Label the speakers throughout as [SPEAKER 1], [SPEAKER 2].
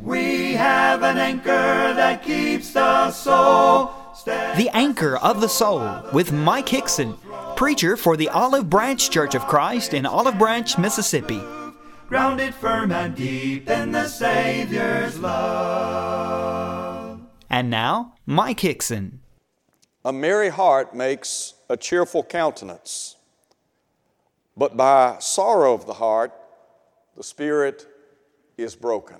[SPEAKER 1] We have an anchor that keeps the soul steady.
[SPEAKER 2] The Anchor of the Soul with Mike Hixson, preacher for the Olive Branch Church of Christ in Olive Branch, Mississippi.
[SPEAKER 1] grounded firm and deep in the Savior's love.
[SPEAKER 2] And now, Mike Hixson.
[SPEAKER 3] A merry heart makes a cheerful countenance, but by sorrow of the heart, the spirit is broken.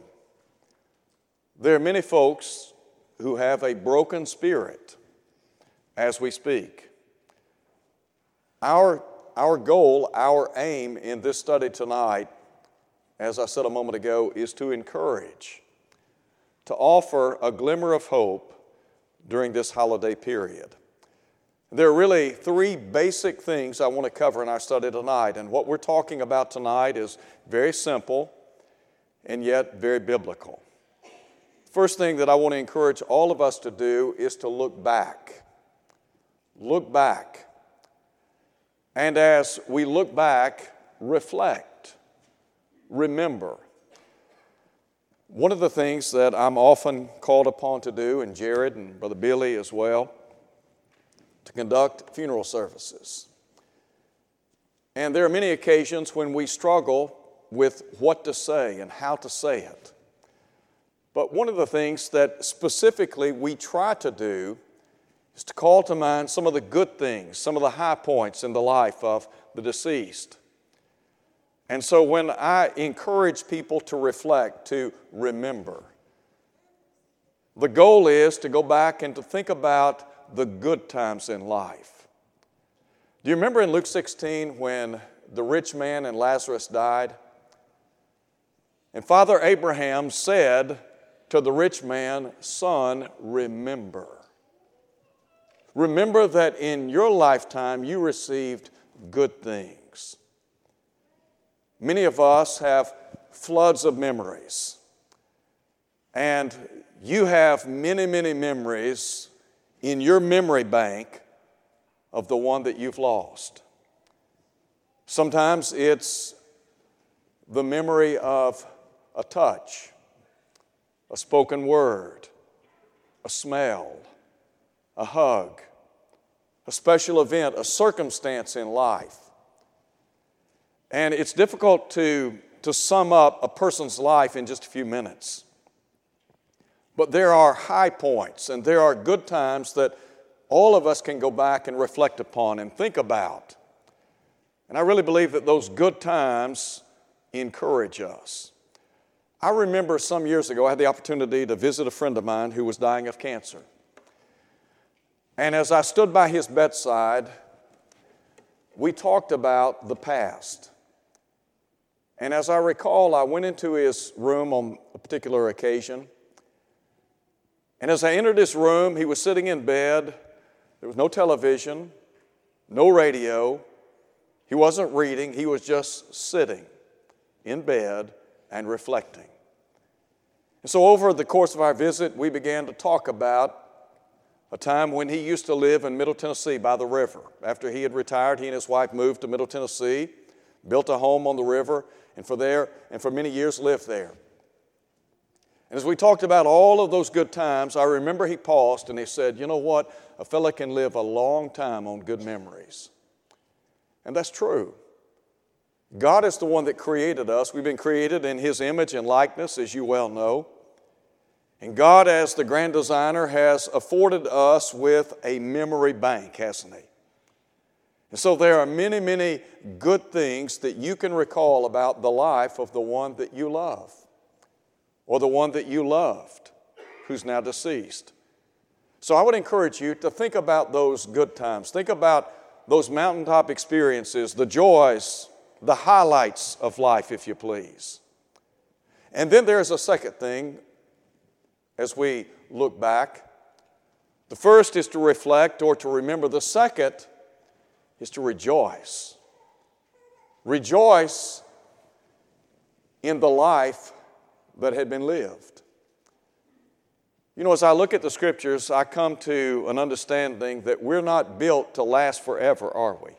[SPEAKER 3] There are many folks who have a broken spirit as we speak. Our, our goal, our aim in this study tonight, as I said a moment ago, is to encourage, to offer a glimmer of hope during this holiday period. There are really three basic things I want to cover in our study tonight, and what we're talking about tonight is very simple and yet very biblical. First thing that I want to encourage all of us to do is to look back. Look back. And as we look back, reflect, remember. One of the things that I'm often called upon to do, and Jared and Brother Billy as well, to conduct funeral services. And there are many occasions when we struggle with what to say and how to say it. But one of the things that specifically we try to do is to call to mind some of the good things, some of the high points in the life of the deceased. And so when I encourage people to reflect, to remember, the goal is to go back and to think about the good times in life. Do you remember in Luke 16 when the rich man and Lazarus died? And Father Abraham said to the rich man, Son, remember. Remember that in your lifetime you received good things. Many of us have floods of memories. And you have many, many memories in your memory bank of the one that you've lost. Sometimes it's the memory of a touch, a spoken word, a smell, a hug, a special event, a circumstance in life. And it's difficult to, to sum up a person's life in just a few minutes. But there are high points and there are good times that all of us can go back and reflect upon and think about. And I really believe that those good times encourage us. I remember some years ago, I had the opportunity to visit a friend of mine who was dying of cancer. And as I stood by his bedside, we talked about the past. And as I recall, I went into his room on a particular occasion. And as I entered his room, he was sitting in bed. There was no television, no radio. He wasn't reading, he was just sitting in bed and reflecting. And so, over the course of our visit, we began to talk about a time when he used to live in Middle Tennessee by the river. After he had retired, he and his wife moved to Middle Tennessee, built a home on the river, and for there and for many years lived there. And as we talked about all of those good times, I remember he paused and he said, You know what? A fella can live a long time on good memories. And that's true. God is the one that created us. We've been created in His image and likeness, as you well know. And God, as the grand designer, has afforded us with a memory bank, hasn't He? And so there are many, many good things that you can recall about the life of the one that you love or the one that you loved who's now deceased. So I would encourage you to think about those good times. Think about those mountaintop experiences, the joys, the highlights of life, if you please. And then there's a second thing as we look back. The first is to reflect or to remember, the second is to rejoice. Rejoice in the life that had been lived. You know, as I look at the scriptures, I come to an understanding that we're not built to last forever, are we?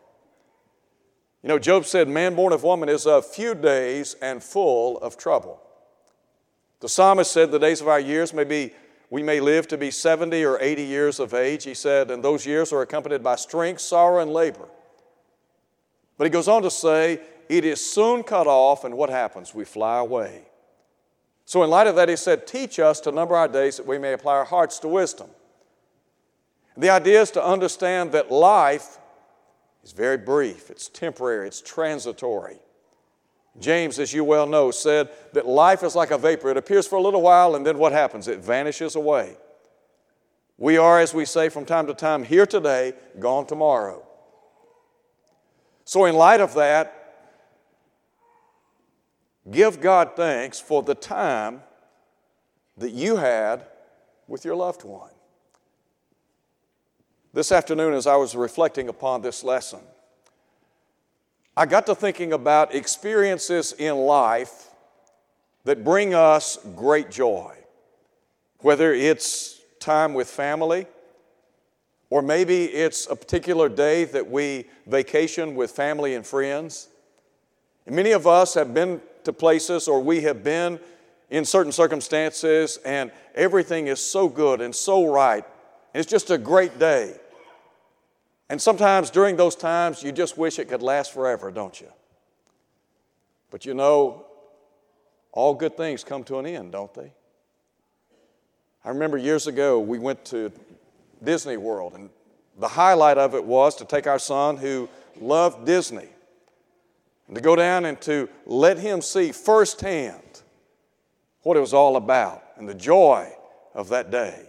[SPEAKER 3] You know, Job said, Man born of woman is of few days and full of trouble. The psalmist said the days of our years may be, we may live to be 70 or 80 years of age. He said, and those years are accompanied by strength, sorrow, and labor. But he goes on to say, it is soon cut off, and what happens? We fly away. So, in light of that, he said, Teach us to number our days that we may apply our hearts to wisdom. The idea is to understand that life is very brief, it's temporary, it's transitory. James, as you well know, said that life is like a vapor. It appears for a little while, and then what happens? It vanishes away. We are, as we say from time to time, here today, gone tomorrow. So, in light of that, Give God thanks for the time that you had with your loved one. This afternoon, as I was reflecting upon this lesson, I got to thinking about experiences in life that bring us great joy, whether it's time with family, or maybe it's a particular day that we vacation with family and friends. And many of us have been to places or we have been in certain circumstances and everything is so good and so right. And It's just a great day. And sometimes during those times, you just wish it could last forever, don't you? But you know, all good things come to an end, don't they? I remember years ago, we went to Disney World, and the highlight of it was to take our son who loved Disney and to go down and to let him see firsthand what it was all about and the joy of that day.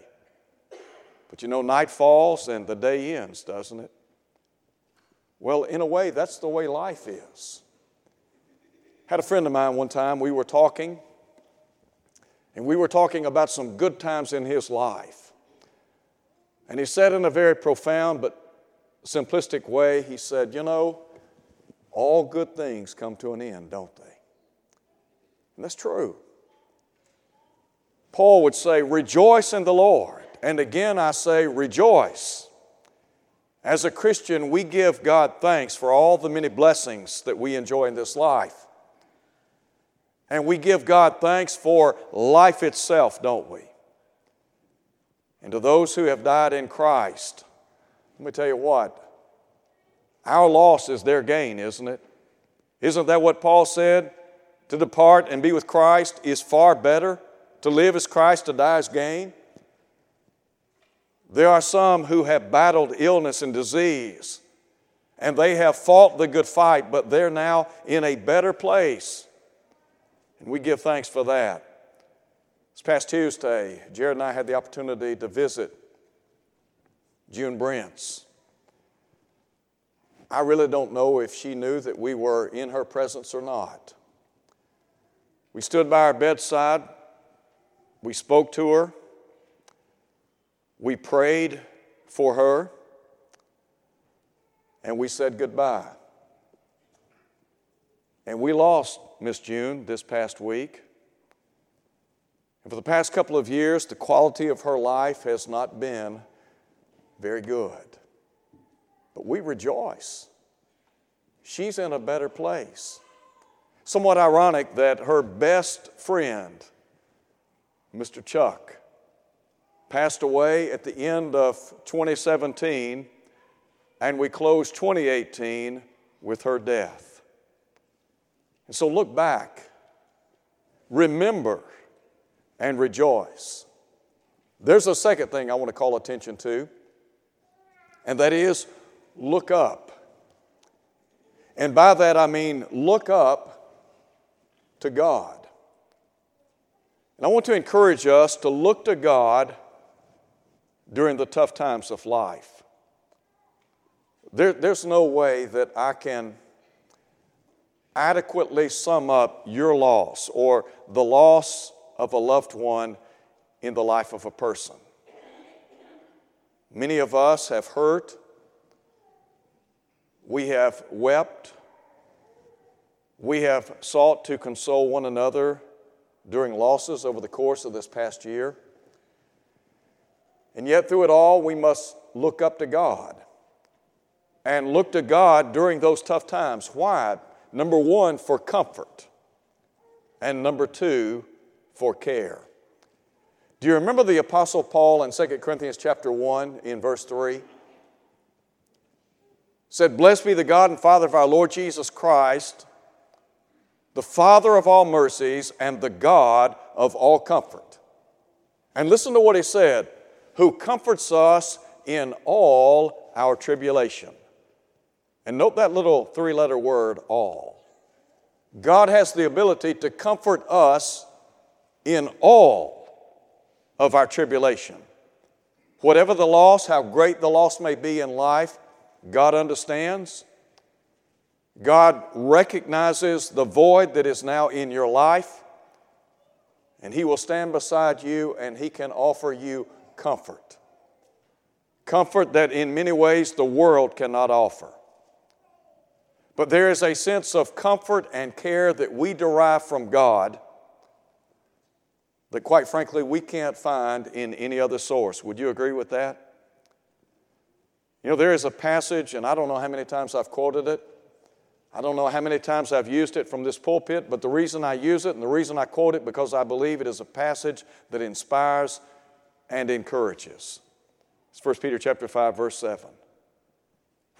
[SPEAKER 3] But you know, night falls and the day ends, doesn't it? Well, in a way, that's the way life is. Had a friend of mine one time, we were talking, and we were talking about some good times in his life. And he said in a very profound but simplistic way, he said, You know, all good things come to an end, don't they? And that's true. Paul would say, Rejoice in the Lord. And again, I say, Rejoice. As a Christian, we give God thanks for all the many blessings that we enjoy in this life. And we give God thanks for life itself, don't we? And to those who have died in Christ, let me tell you what, our loss is their gain, isn't it? Isn't that what Paul said? To depart and be with Christ is far better. To live as Christ, to die as gain. There are some who have battled illness and disease, and they have fought the good fight, but they're now in a better place. And we give thanks for that. This past Tuesday, Jared and I had the opportunity to visit June Brents. I really don't know if she knew that we were in her presence or not. We stood by her bedside, we spoke to her, we prayed for her, and we said goodbye. And we lost Miss June this past week. And for the past couple of years, the quality of her life has not been very good. But we rejoice. She's in a better place. Somewhat ironic that her best friend, Mr. Chuck, passed away at the end of 2017, and we closed 2018 with her death. And so look back, remember, and rejoice. There's a second thing I want to call attention to, and that is look up. And by that I mean look up to God. And I want to encourage us to look to God during the tough times of life. There, there's no way that I can adequately sum up your loss or the loss of a loved one in the life of a person. Many of us have hurt, we have wept. We have sought to console one another during losses over the course of this past year. And yet, through it all, we must look up to God and look to God during those tough times. Why? Number one, for comfort. And number two, for care. Do you remember the Apostle Paul in 2 Corinthians chapter 1 in verse 3? Said, Blessed be the God and Father of our Lord Jesus Christ, the Father of all mercies and the God of all comfort. And listen to what he said, who comforts us in all our tribulation. And note that little three letter word, all. God has the ability to comfort us in all of our tribulation. Whatever the loss, how great the loss may be in life, God understands. God recognizes the void that is now in your life, and He will stand beside you and He can offer you comfort. Comfort that in many ways the world cannot offer. But there is a sense of comfort and care that we derive from God that, quite frankly, we can't find in any other source. Would you agree with that? You know, there is a passage, and I don't know how many times I've quoted it. I don't know how many times I've used it from this pulpit, but the reason I use it and the reason I quote it because I believe it is a passage that inspires and encourages. It's 1 Peter chapter 5 verse 7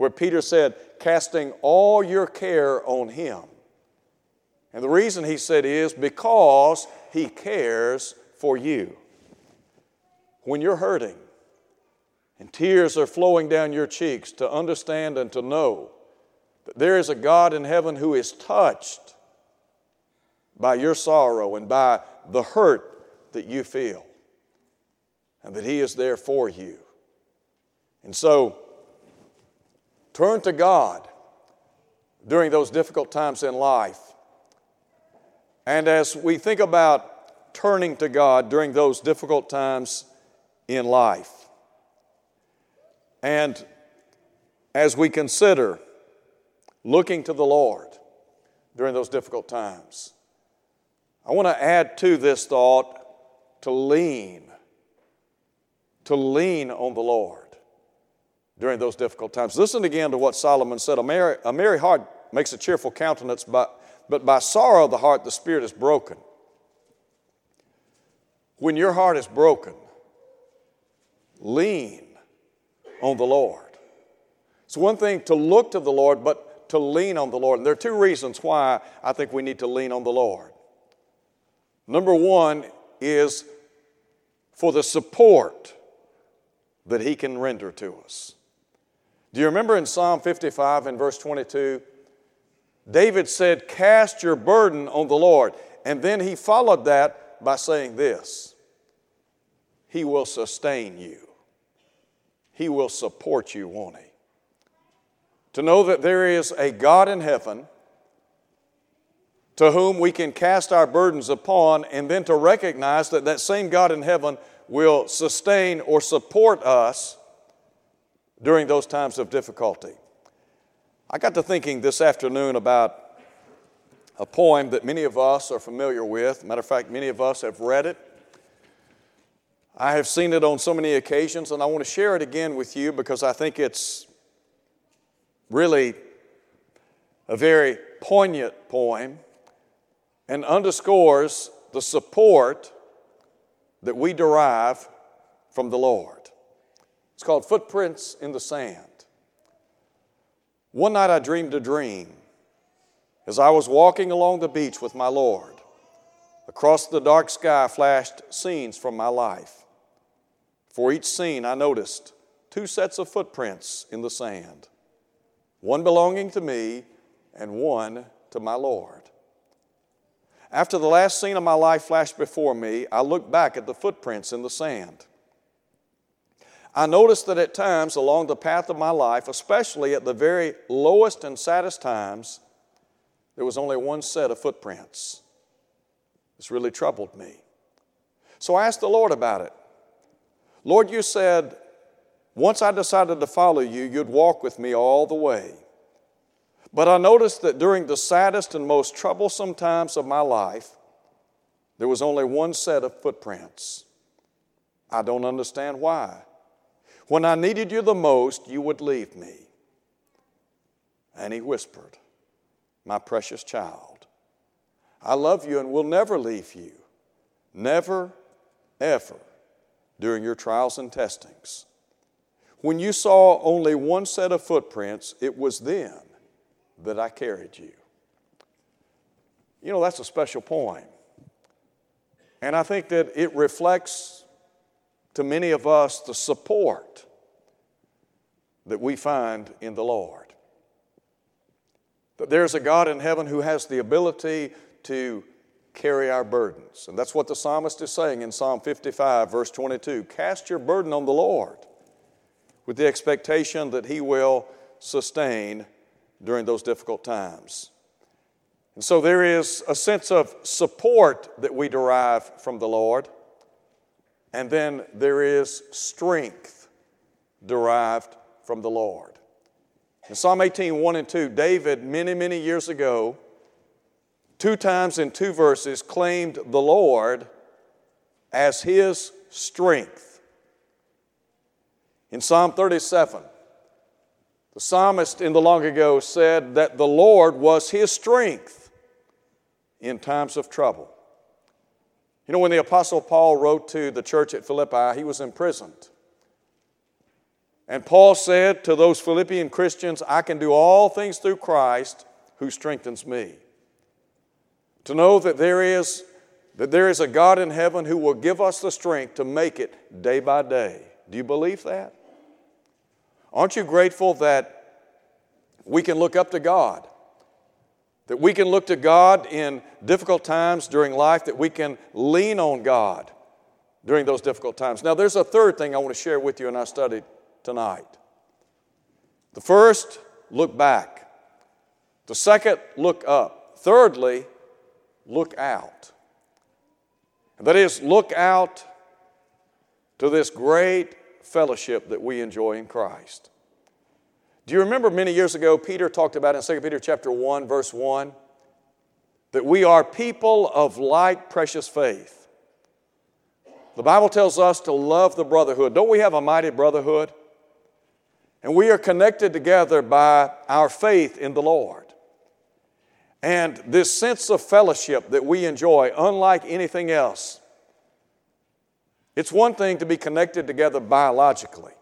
[SPEAKER 3] where Peter said, casting all your care on him. And the reason he said is because he cares for you. When you're hurting and tears are flowing down your cheeks, to understand and to know that there is a God in heaven who is touched by your sorrow and by the hurt that you feel, and that He is there for you. And so, Turn to God during those difficult times in life. And as we think about turning to God during those difficult times in life, and as we consider looking to the Lord during those difficult times, I want to add to this thought to lean, to lean on the Lord during those difficult times. Listen again to what Solomon said A merry, a merry heart makes a cheerful countenance, but, but by sorrow of the heart the spirit is broken. When your heart is broken, lean on the Lord. It's one thing to look to the Lord, but to lean on the Lord. And there are two reasons why I think we need to lean on the Lord. Number one is for the support that He can render to us. Do you remember in Psalm 55 and verse 22? David said, Cast your burden on the Lord. And then he followed that by saying this He will sustain you, He will support you, won't He? To know that there is a God in heaven to whom we can cast our burdens upon, and then to recognize that that same God in heaven will sustain or support us during those times of difficulty. I got to thinking this afternoon about a poem that many of us are familiar with. Matter of fact, many of us have read it. I have seen it on so many occasions, and I want to share it again with you because I think it's really a very poignant poem and underscores the support that we derive from the Lord. It's called Footprints in the Sand. One night I dreamed a dream as I was walking along the beach with my Lord. Across the dark sky flashed scenes from my life. For each scene, I noticed two sets of footprints in the sand one belonging to me and one to my Lord. After the last scene of my life flashed before me, I looked back at the footprints in the sand. I noticed that at times along the path of my life, especially at the very lowest and saddest times, there was only one set of footprints. This really troubled me. So I asked the Lord about it. Lord, you said, once I decided to follow you, you'd walk with me all the way. But I noticed that during the saddest and most troublesome times of my life, there was only one set of footprints. I don't understand why. When I needed you the most, you would leave me. And he whispered, My precious child, I love you and will never leave you. Never, ever during your trials and testings. When you saw only one set of footprints, it was then that I carried you. You know, that's a special poem. And I think that it reflects to many of us the support that we find in the Lord. That there's a God in heaven who has the ability to carry our burdens. And that's what the psalmist is saying in Psalm 55, verse 22. Cast your burden on the Lord with the expectation that He will sustain during those difficult times. And so there is a sense of support that we derive from the Lord, and then there is strength derived from the Lord. In Psalm 18, 1 and 2, David, many, many years ago, two times in two verses, claimed the Lord as his strength. In Psalm 37, the psalmist in the long ago said that the Lord was his strength in times of trouble. You know, when the Apostle Paul wrote to the church at Philippi, he was imprisoned. And Paul said to those Philippian Christians, I can do all things through Christ who strengthens me. To know that there is that there is a God in heaven who will give us the strength to make it day by day. Do you believe that? Aren't you grateful that we can look up to God? That we can look to God in difficult times during life, that we can lean on God during those difficult times. Now, there's a third thing I want to share with you in our study tonight. The first, look back. The second, look up. Thirdly, look out. That is, look out to this great fellowship that we enjoy in Christ. Do you remember many years ago, Peter talked about in 2 Peter chapter 1, verse 1, that we are people of like precious faith. The Bible tells us to love the brotherhood. Don't we have a mighty brotherhood? And we are connected together by our faith in the Lord. And this sense of fellowship that we enjoy, unlike anything else, it's one thing to be connected together biologically,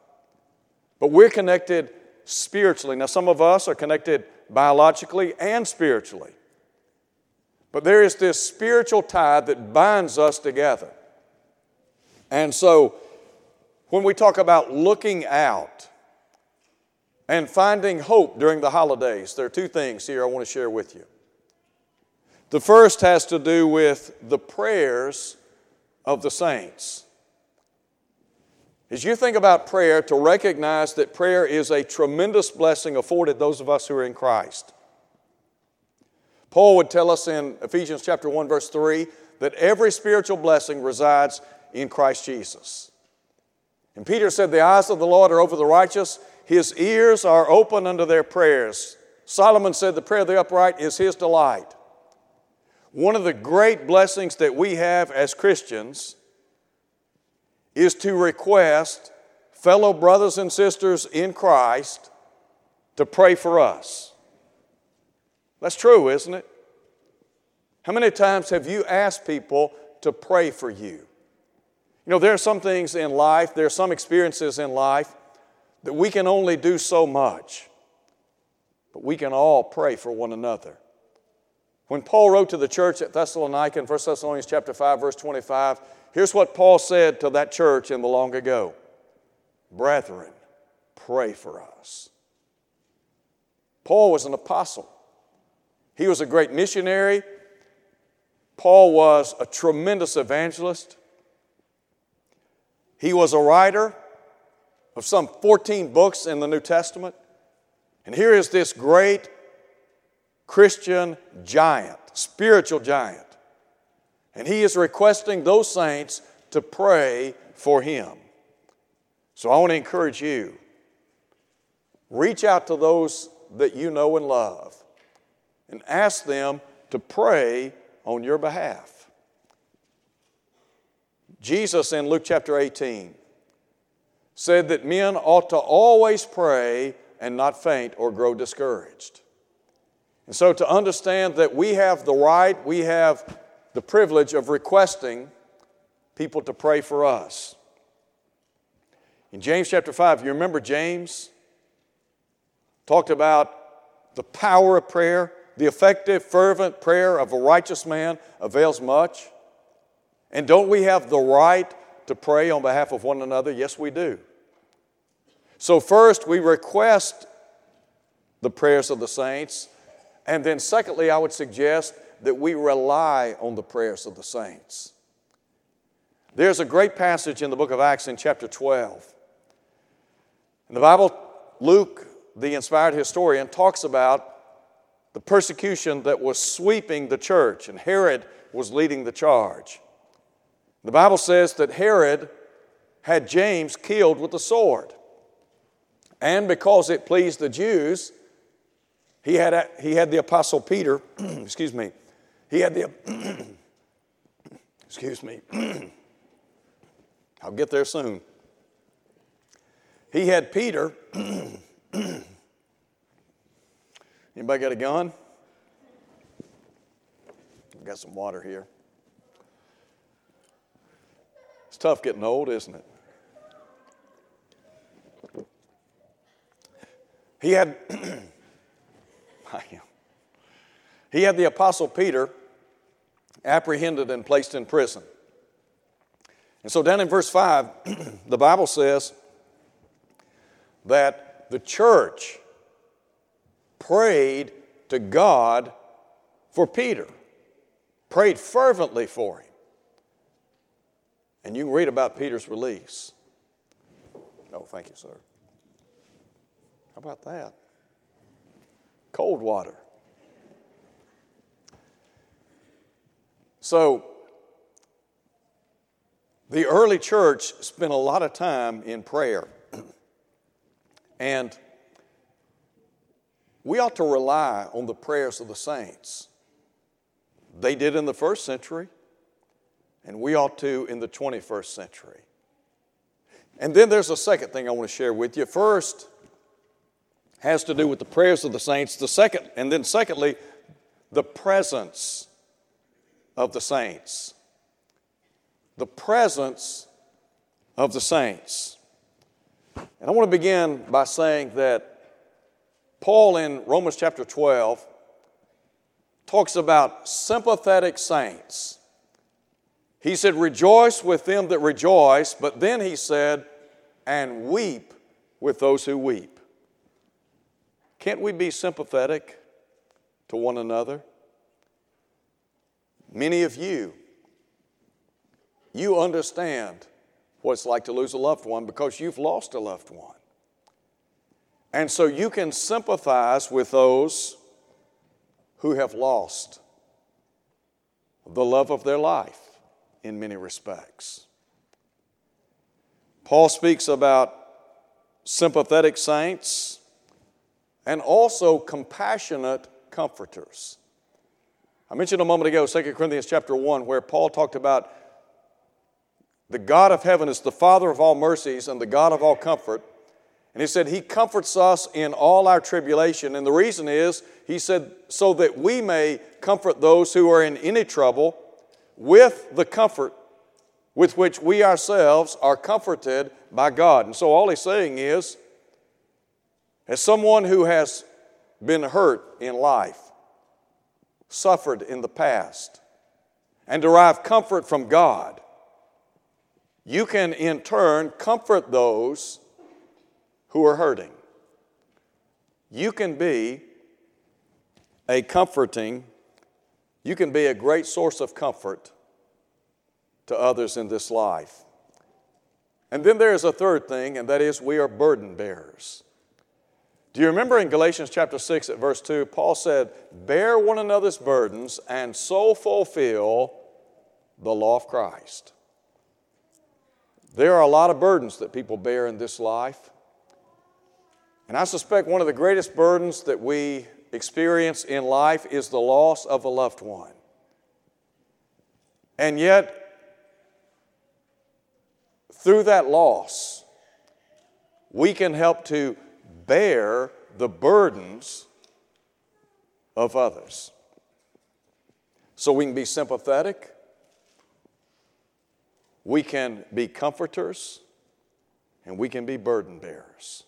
[SPEAKER 3] but we're connected spiritually. Now, some of us are connected biologically and spiritually, but there is this spiritual tie that binds us together. And so, when we talk about looking out and finding hope during the holidays, there are two things here I want to share with you. The first has to do with the prayers of the saints. As you think about prayer, to recognize that prayer is a tremendous blessing afforded those of us who are in Christ. Paul would tell us in Ephesians chapter 1 verse 3 that every spiritual blessing resides in Christ Jesus. And Peter said the eyes of the Lord are over the righteous, his ears are open unto their prayers. Solomon said the prayer of the upright is his delight. One of the great blessings that we have as Christians is to request fellow brothers and sisters in Christ to pray for us. That's true, isn't it? How many times have you asked people to pray for you? You know, there are some things in life, there are some experiences in life that we can only do so much, but we can all pray for one another. When Paul wrote to the church at Thessalonica in 1 Thessalonians chapter 5, verse 25, Here's what Paul said to that church in the long ago Brethren, pray for us. Paul was an apostle, he was a great missionary. Paul was a tremendous evangelist. He was a writer of some 14 books in the New Testament. And here is this great Christian giant, spiritual giant, and he is requesting those saints to pray for him. So I want to encourage you reach out to those that you know and love and ask them to pray on your behalf. Jesus in Luke chapter 18 said that men ought to always pray and not faint or grow discouraged. And so, to understand that we have the right, we have the privilege of requesting people to pray for us. In James chapter 5, you remember James talked about the power of prayer, the effective, fervent prayer of a righteous man avails much. And don't we have the right to pray on behalf of one another? Yes, we do. So, first, we request the prayers of the saints. And then, secondly, I would suggest that we rely on the prayers of the saints. There's a great passage in the book of Acts in chapter 12. In the Bible, Luke, the inspired historian, talks about the persecution that was sweeping the church, and Herod was leading the charge. The Bible says that Herod had James killed with a sword. And because it pleased the Jews, he had, he had the apostle Peter, excuse me, he had the, excuse me, I'll get there soon. He had Peter, anybody got a gun? I've got some water here. It's tough getting old, isn't it? He had he had the apostle Peter apprehended and placed in prison. And so down in verse 5, the Bible says that the church prayed to God for Peter, prayed fervently for him. And you can read about Peter's release. Oh, thank you, sir. How about that? Cold water. So, the early church spent a lot of time in prayer. and we ought to rely on the prayers of the saints. They did in the first century, and we ought to in the 21st century. And then there's a second thing I want to share with you. First, has to do with the prayers of the saints. The second, and then secondly, the presence of the saints. The presence of the saints. And I want to begin by saying that Paul in Romans chapter 12 talks about sympathetic saints. He said, Rejoice with them that rejoice, but then he said, And weep with those who weep. Can't we be sympathetic to one another? Many of you, you understand what it's like to lose a loved one because you've lost a loved one. And so you can sympathize with those who have lost the love of their life in many respects. Paul speaks about sympathetic saints and also compassionate comforters. I mentioned a moment ago 2 Corinthians chapter 1 where Paul talked about the God of heaven is the Father of all mercies and the God of all comfort. And he said, He comforts us in all our tribulation. And the reason is, he said, so that we may comfort those who are in any trouble with the comfort with which we ourselves are comforted by God. And so all he's saying is, as someone who has been hurt in life, suffered in the past, and derive comfort from God, you can in turn comfort those who are hurting. You can be a comforting, you can be a great source of comfort to others in this life. And then there is a third thing, and that is we are burden bearers. Do you remember in Galatians chapter 6 at verse 2, Paul said, Bear one another's burdens and so fulfill the law of Christ. There are a lot of burdens that people bear in this life. And I suspect one of the greatest burdens that we experience in life is the loss of a loved one. And yet, through that loss, we can help to bear the burdens of others. So we can be sympathetic, we can be comforters, and we can be burden bearers.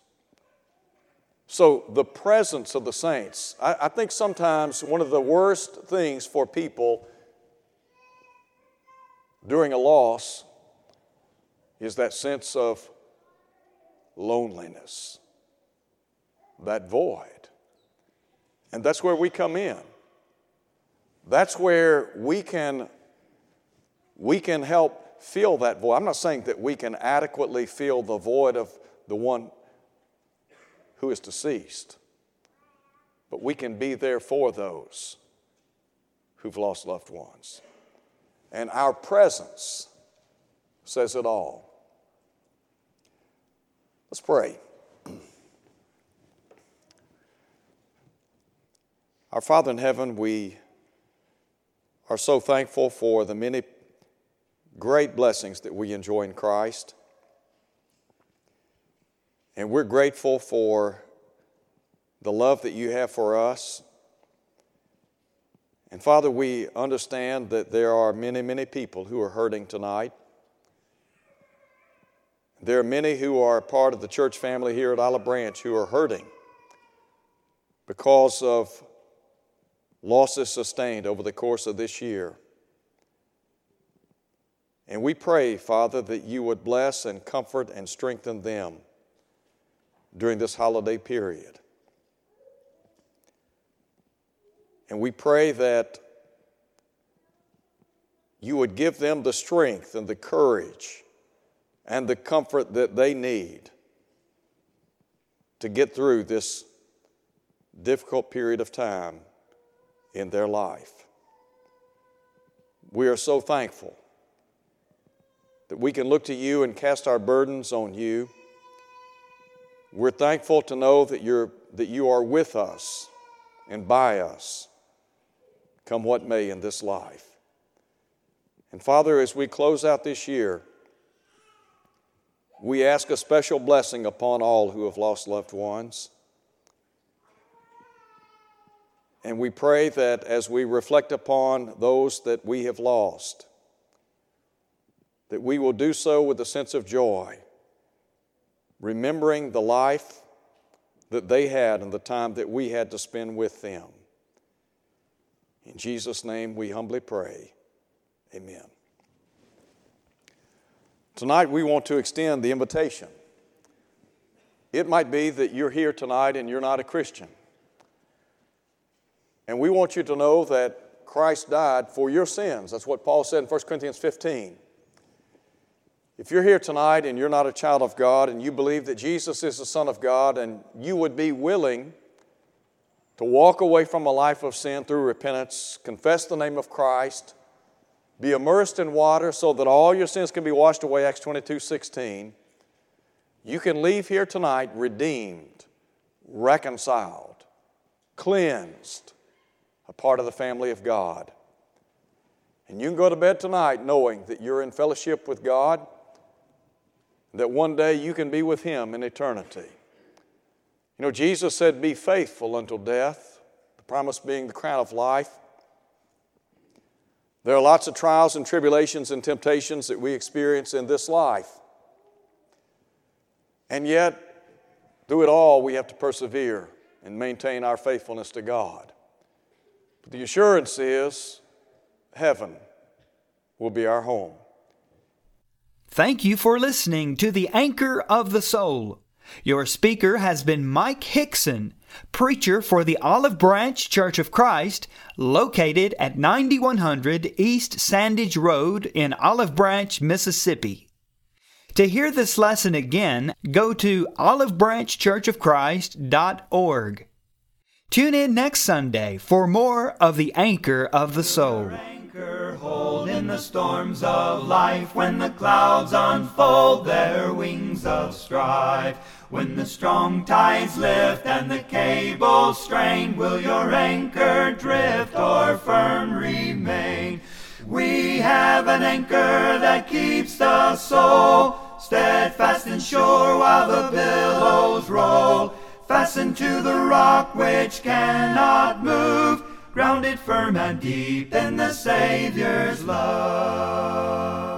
[SPEAKER 3] So, the presence of the saints, I, I, think sometimes one of the worst things for people during a loss is that sense of loneliness, that void. And that's where we come in. That's where we can, we can help fill that void. I'm not saying that we can adequately fill the void of the one who is deceased. But we can be there for those who've lost loved ones. And our presence says it all. Let's pray. Our Father in heaven, we are so thankful for the many great blessings that we enjoy in Christ. And we're grateful for the love that you have for us. And Father, we understand that there are many, many people who are hurting tonight. There are many who are part of the church family here at Olive Branch who are hurting because of losses sustained over the course of this year. And we pray, Father, that you would bless and comfort and strengthen them during this holiday period. And we pray that you would give them the strength and the courage and the comfort that they need to get through this difficult period of time in their life. We are so thankful that we can look to you and cast our burdens on you we're thankful to know that, you're, that you are with us and by us, come what may in this life. And Father, as we close out this year, we ask a special blessing upon all who have lost loved ones. And we pray that as we reflect upon those that we have lost, that we will do so with a sense of joy remembering the life that they had and the time that we had to spend with them. In Jesus' name we humbly pray. Amen. Tonight we want to extend the invitation. It might be that you're here tonight and you're not a Christian. And we want you to know that Christ died for your sins. That's what Paul said in 1 Corinthians 15. If you're here tonight and you're not a child of God and you believe that Jesus is the Son of God and you would be willing to walk away from a life of sin through repentance, confess the name of Christ, be immersed in water so that all your sins can be washed away, Acts 22 16, you can leave here tonight redeemed, reconciled, cleansed, a part of the family of God. And you can go to bed tonight knowing that you're in fellowship with God that one day you can be with Him in eternity. You know, Jesus said, Be faithful until death, the promise being the crown of life. There are lots of trials and tribulations and temptations that we experience in this life. And yet, through it all, we have to persevere and maintain our faithfulness to God. The assurance is heaven will be our home.
[SPEAKER 2] Thank you for listening to the Anchor of the Soul. Your speaker has been Mike Hixson, preacher for the Olive Branch Church of Christ, located at 9100 East Sandidge Road in Olive Branch, Mississippi. To hear this lesson again, go to olivebranchchurchofchrist.org. Tune in next Sunday for more of the Anchor of the Soul Anchor,
[SPEAKER 1] hold in the storms of life when the clouds unfold their wings of strife. When the strong tides lift and the cables strain, will your anchor drift or firm remain? We have an anchor that keeps the soul steadfast and sure while the billows roll. Fastened to the rock which cannot move grounded firm and deep in the Savior's love.